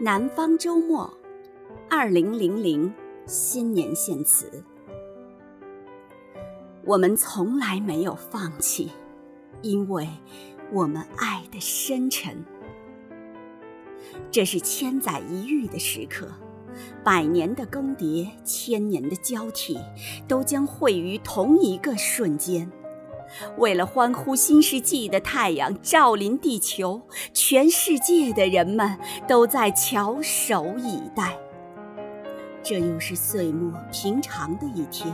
南方周末，二零零零新年献词。我们从来没有放弃，因为我们爱的深沉。这是千载一遇的时刻，百年的更迭，千年的交替，都将汇于同一个瞬间。为了欢呼新世纪的太阳照临地球，全世界的人们都在翘首以待。这又是岁末平常的一天，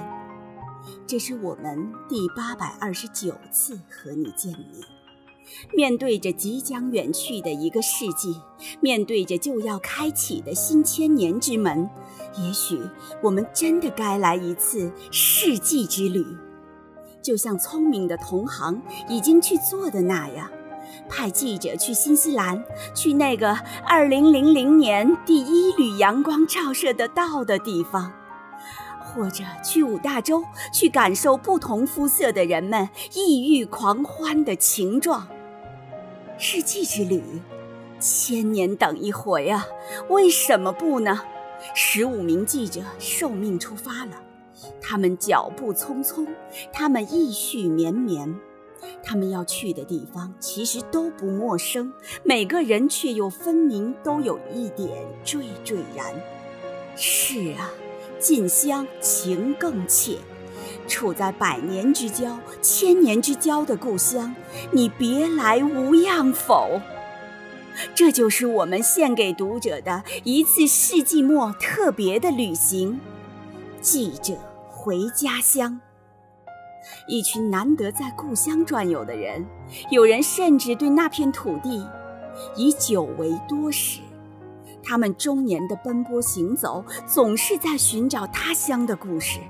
这是我们第八百二十九次和你见面。面对着即将远去的一个世纪，面对着就要开启的新千年之门，也许我们真的该来一次世纪之旅。就像聪明的同行已经去做的那样，派记者去新西兰，去那个二零零零年第一缕阳光照射得到的地方，或者去五大洲，去感受不同肤色的人们异域狂欢的情状。世纪之旅，千年等一回啊！为什么不呢？十五名记者受命出发了。他们脚步匆匆，他们意绪绵绵，他们要去的地方其实都不陌生，每个人却又分明都有一点惴惴然。是啊，近乡情更切，处在百年之交、千年之交的故乡，你别来无恙否？这就是我们献给读者的一次世纪末特别的旅行，记者。回家乡，一群难得在故乡转悠的人，有人甚至对那片土地已久违多时。他们终年的奔波行走，总是在寻找他乡的故事。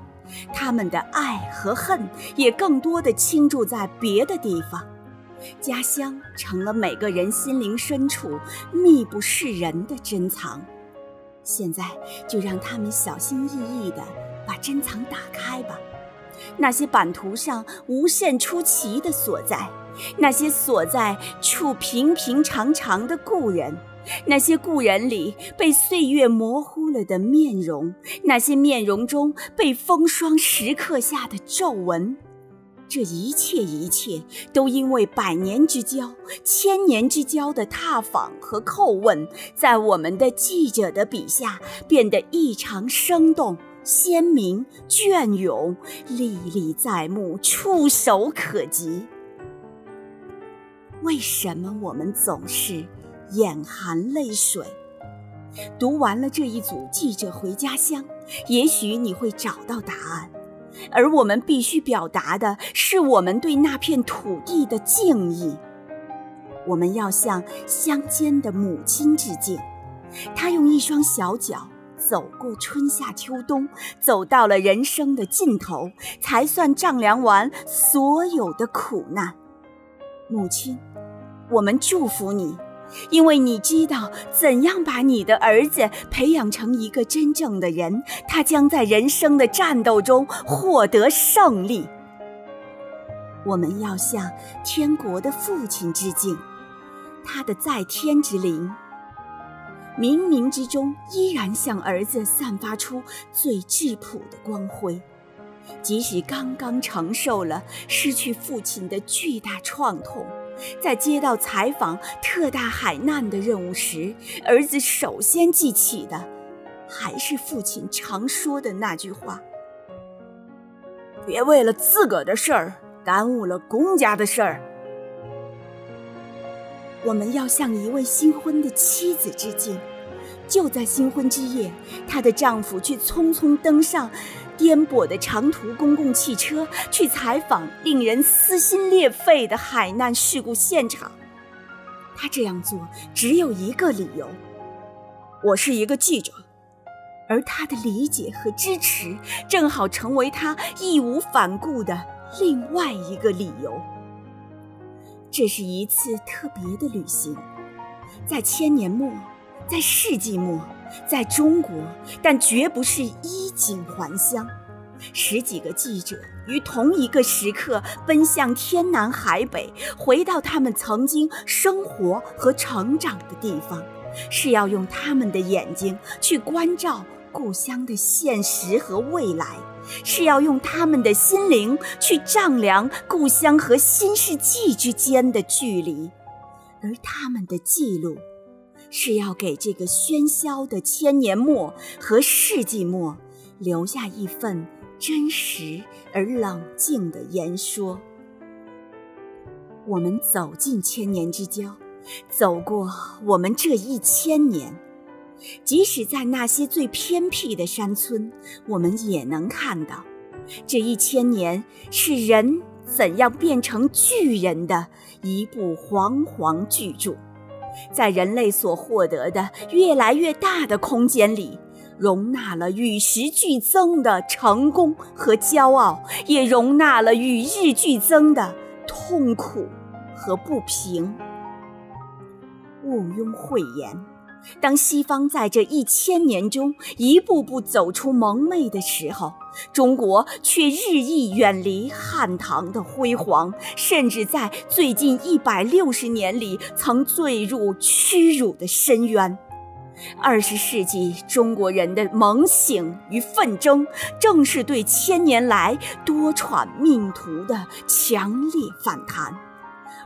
他们的爱和恨，也更多的倾注在别的地方。家乡成了每个人心灵深处密不示人的珍藏。现在，就让他们小心翼翼地。把珍藏打开吧，那些版图上无限出奇的所在，那些所在处平平常常的故人，那些故人里被岁月模糊了的面容，那些面容中被风霜蚀刻下的皱纹，这一切一切，都因为百年之交、千年之交的踏访和叩问，在我们的记者的笔下变得异常生动。鲜明、隽永、历历在目、触手可及。为什么我们总是眼含泪水？读完了这一组记者回家乡，也许你会找到答案。而我们必须表达的是我们对那片土地的敬意。我们要向乡间的母亲致敬，她用一双小脚。走过春夏秋冬，走到了人生的尽头，才算丈量完所有的苦难。母亲，我们祝福你，因为你知道怎样把你的儿子培养成一个真正的人，他将在人生的战斗中获得胜利。我们要向天国的父亲致敬，他的在天之灵。冥冥之中，依然向儿子散发出最质朴的光辉。即使刚刚承受了失去父亲的巨大创痛，在接到采访特大海难的任务时，儿子首先记起的，还是父亲常说的那句话：“别为了自个儿的事儿，耽误了公家的事儿。”我们要向一位新婚的妻子致敬。就在新婚之夜，她的丈夫却匆匆登上颠簸的长途公共汽车，去采访令人撕心裂肺的海难事故现场。他这样做只有一个理由：我是一个记者。而他的理解和支持，正好成为他义无反顾的另外一个理由。这是一次特别的旅行，在千年末。在世纪末，在中国，但绝不是衣锦还乡。十几个记者于同一个时刻奔向天南海北，回到他们曾经生活和成长的地方，是要用他们的眼睛去关照故乡的现实和未来，是要用他们的心灵去丈量故乡和新世纪之间的距离，而他们的记录，是要给这个喧嚣的千年末和世纪末留下一份真实而冷静的言说。我们走进千年之交。走过我们这一千年，即使在那些最偏僻的山村，我们也能看到，这一千年是人怎样变成巨人的一部煌煌巨著。在人类所获得的越来越大的空间里，容纳了与时俱增的成功和骄傲，也容纳了与日俱增的痛苦和不平。毋庸讳言，当西方在这一千年中一步步走出蒙昧的时候，中国却日益远离汉唐的辉煌，甚至在最近一百六十年里曾坠入屈辱的深渊。二十世纪中国人的猛醒与奋争，正是对千年来多舛命途的强烈反弹。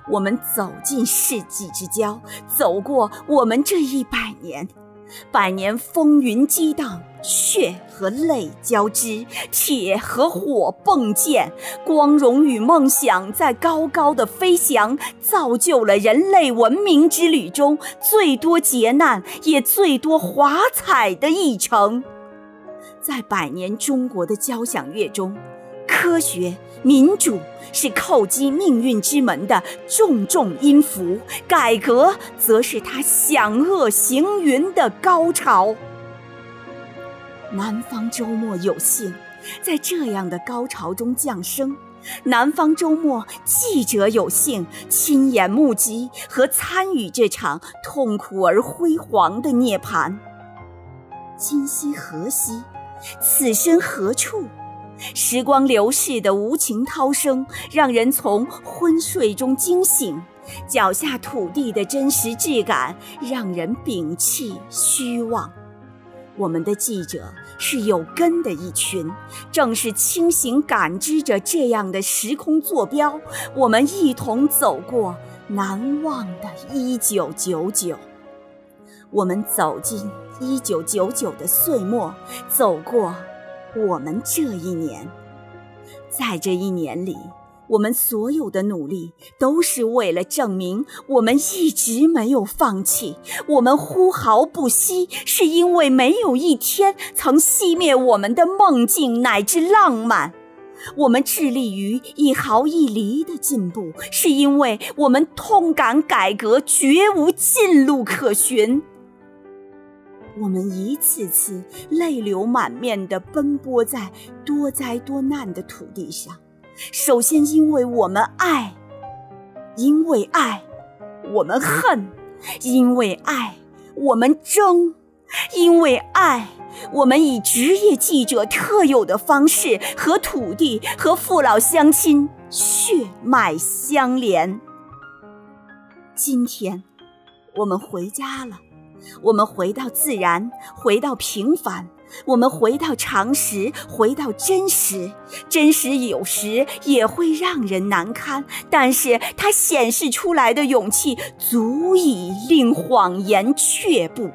我们走进世纪之交，走过我们这一百年，百年风云激荡，血和泪交织，铁和火迸溅，光荣与梦想在高高的飞翔，造就了人类文明之旅中最多劫难也最多华彩的一程。在百年中国的交响乐中。科学、民主是叩击命运之门的重重音符，改革则是它响遏行云的高潮。南方周末有幸在这样的高潮中降生，南方周末记者有幸亲眼目击和参与这场痛苦而辉煌的涅槃。今夕何夕？此身何处？时光流逝的无情涛声，让人从昏睡中惊醒；脚下土地的真实质感，让人摒弃虚妄。我们的记者是有根的一群，正是清醒感知着这样的时空坐标，我们一同走过难忘的一九九九。我们走进一九九九的岁末，走过。我们这一年，在这一年里，我们所有的努力都是为了证明我们一直没有放弃。我们呼号不息，是因为没有一天曾熄灭我们的梦境乃至浪漫。我们致力于一毫一厘的进步，是因为我们痛感改革绝无近路可寻。我们一次次泪流满面地奔波在多灾多难的土地上，首先因为我们爱，因为爱，我们恨；因为爱，我们争；因为爱，我们以职业记者特有的方式和土地和父老乡亲血脉相连。今天，我们回家了。我们回到自然，回到平凡，我们回到常识，回到真实。真实有时也会让人难堪，但是它显示出来的勇气，足以令谎言却步。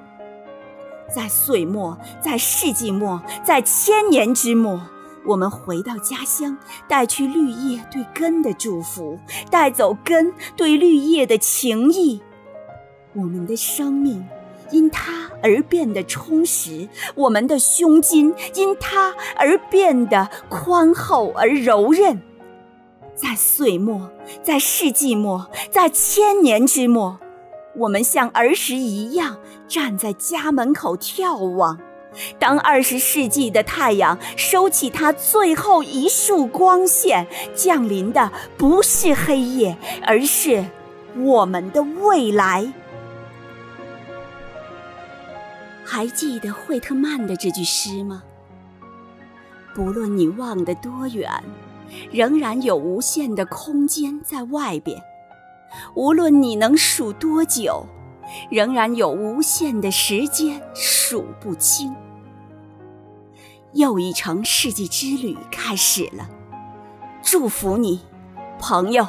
在岁末，在世纪末，在千年之末，我们回到家乡，带去绿叶对根的祝福，带走根对绿叶的情谊。我们的生命。因它而变得充实，我们的胸襟因它而变得宽厚而柔韧。在岁末，在世纪末，在千年之末，我们像儿时一样站在家门口眺望。当二十世纪的太阳收起它最后一束光线，降临的不是黑夜，而是我们的未来。还记得惠特曼的这句诗吗？不论你望得多远，仍然有无限的空间在外边；无论你能数多久，仍然有无限的时间数不清。又一程世纪之旅开始了，祝福你，朋友。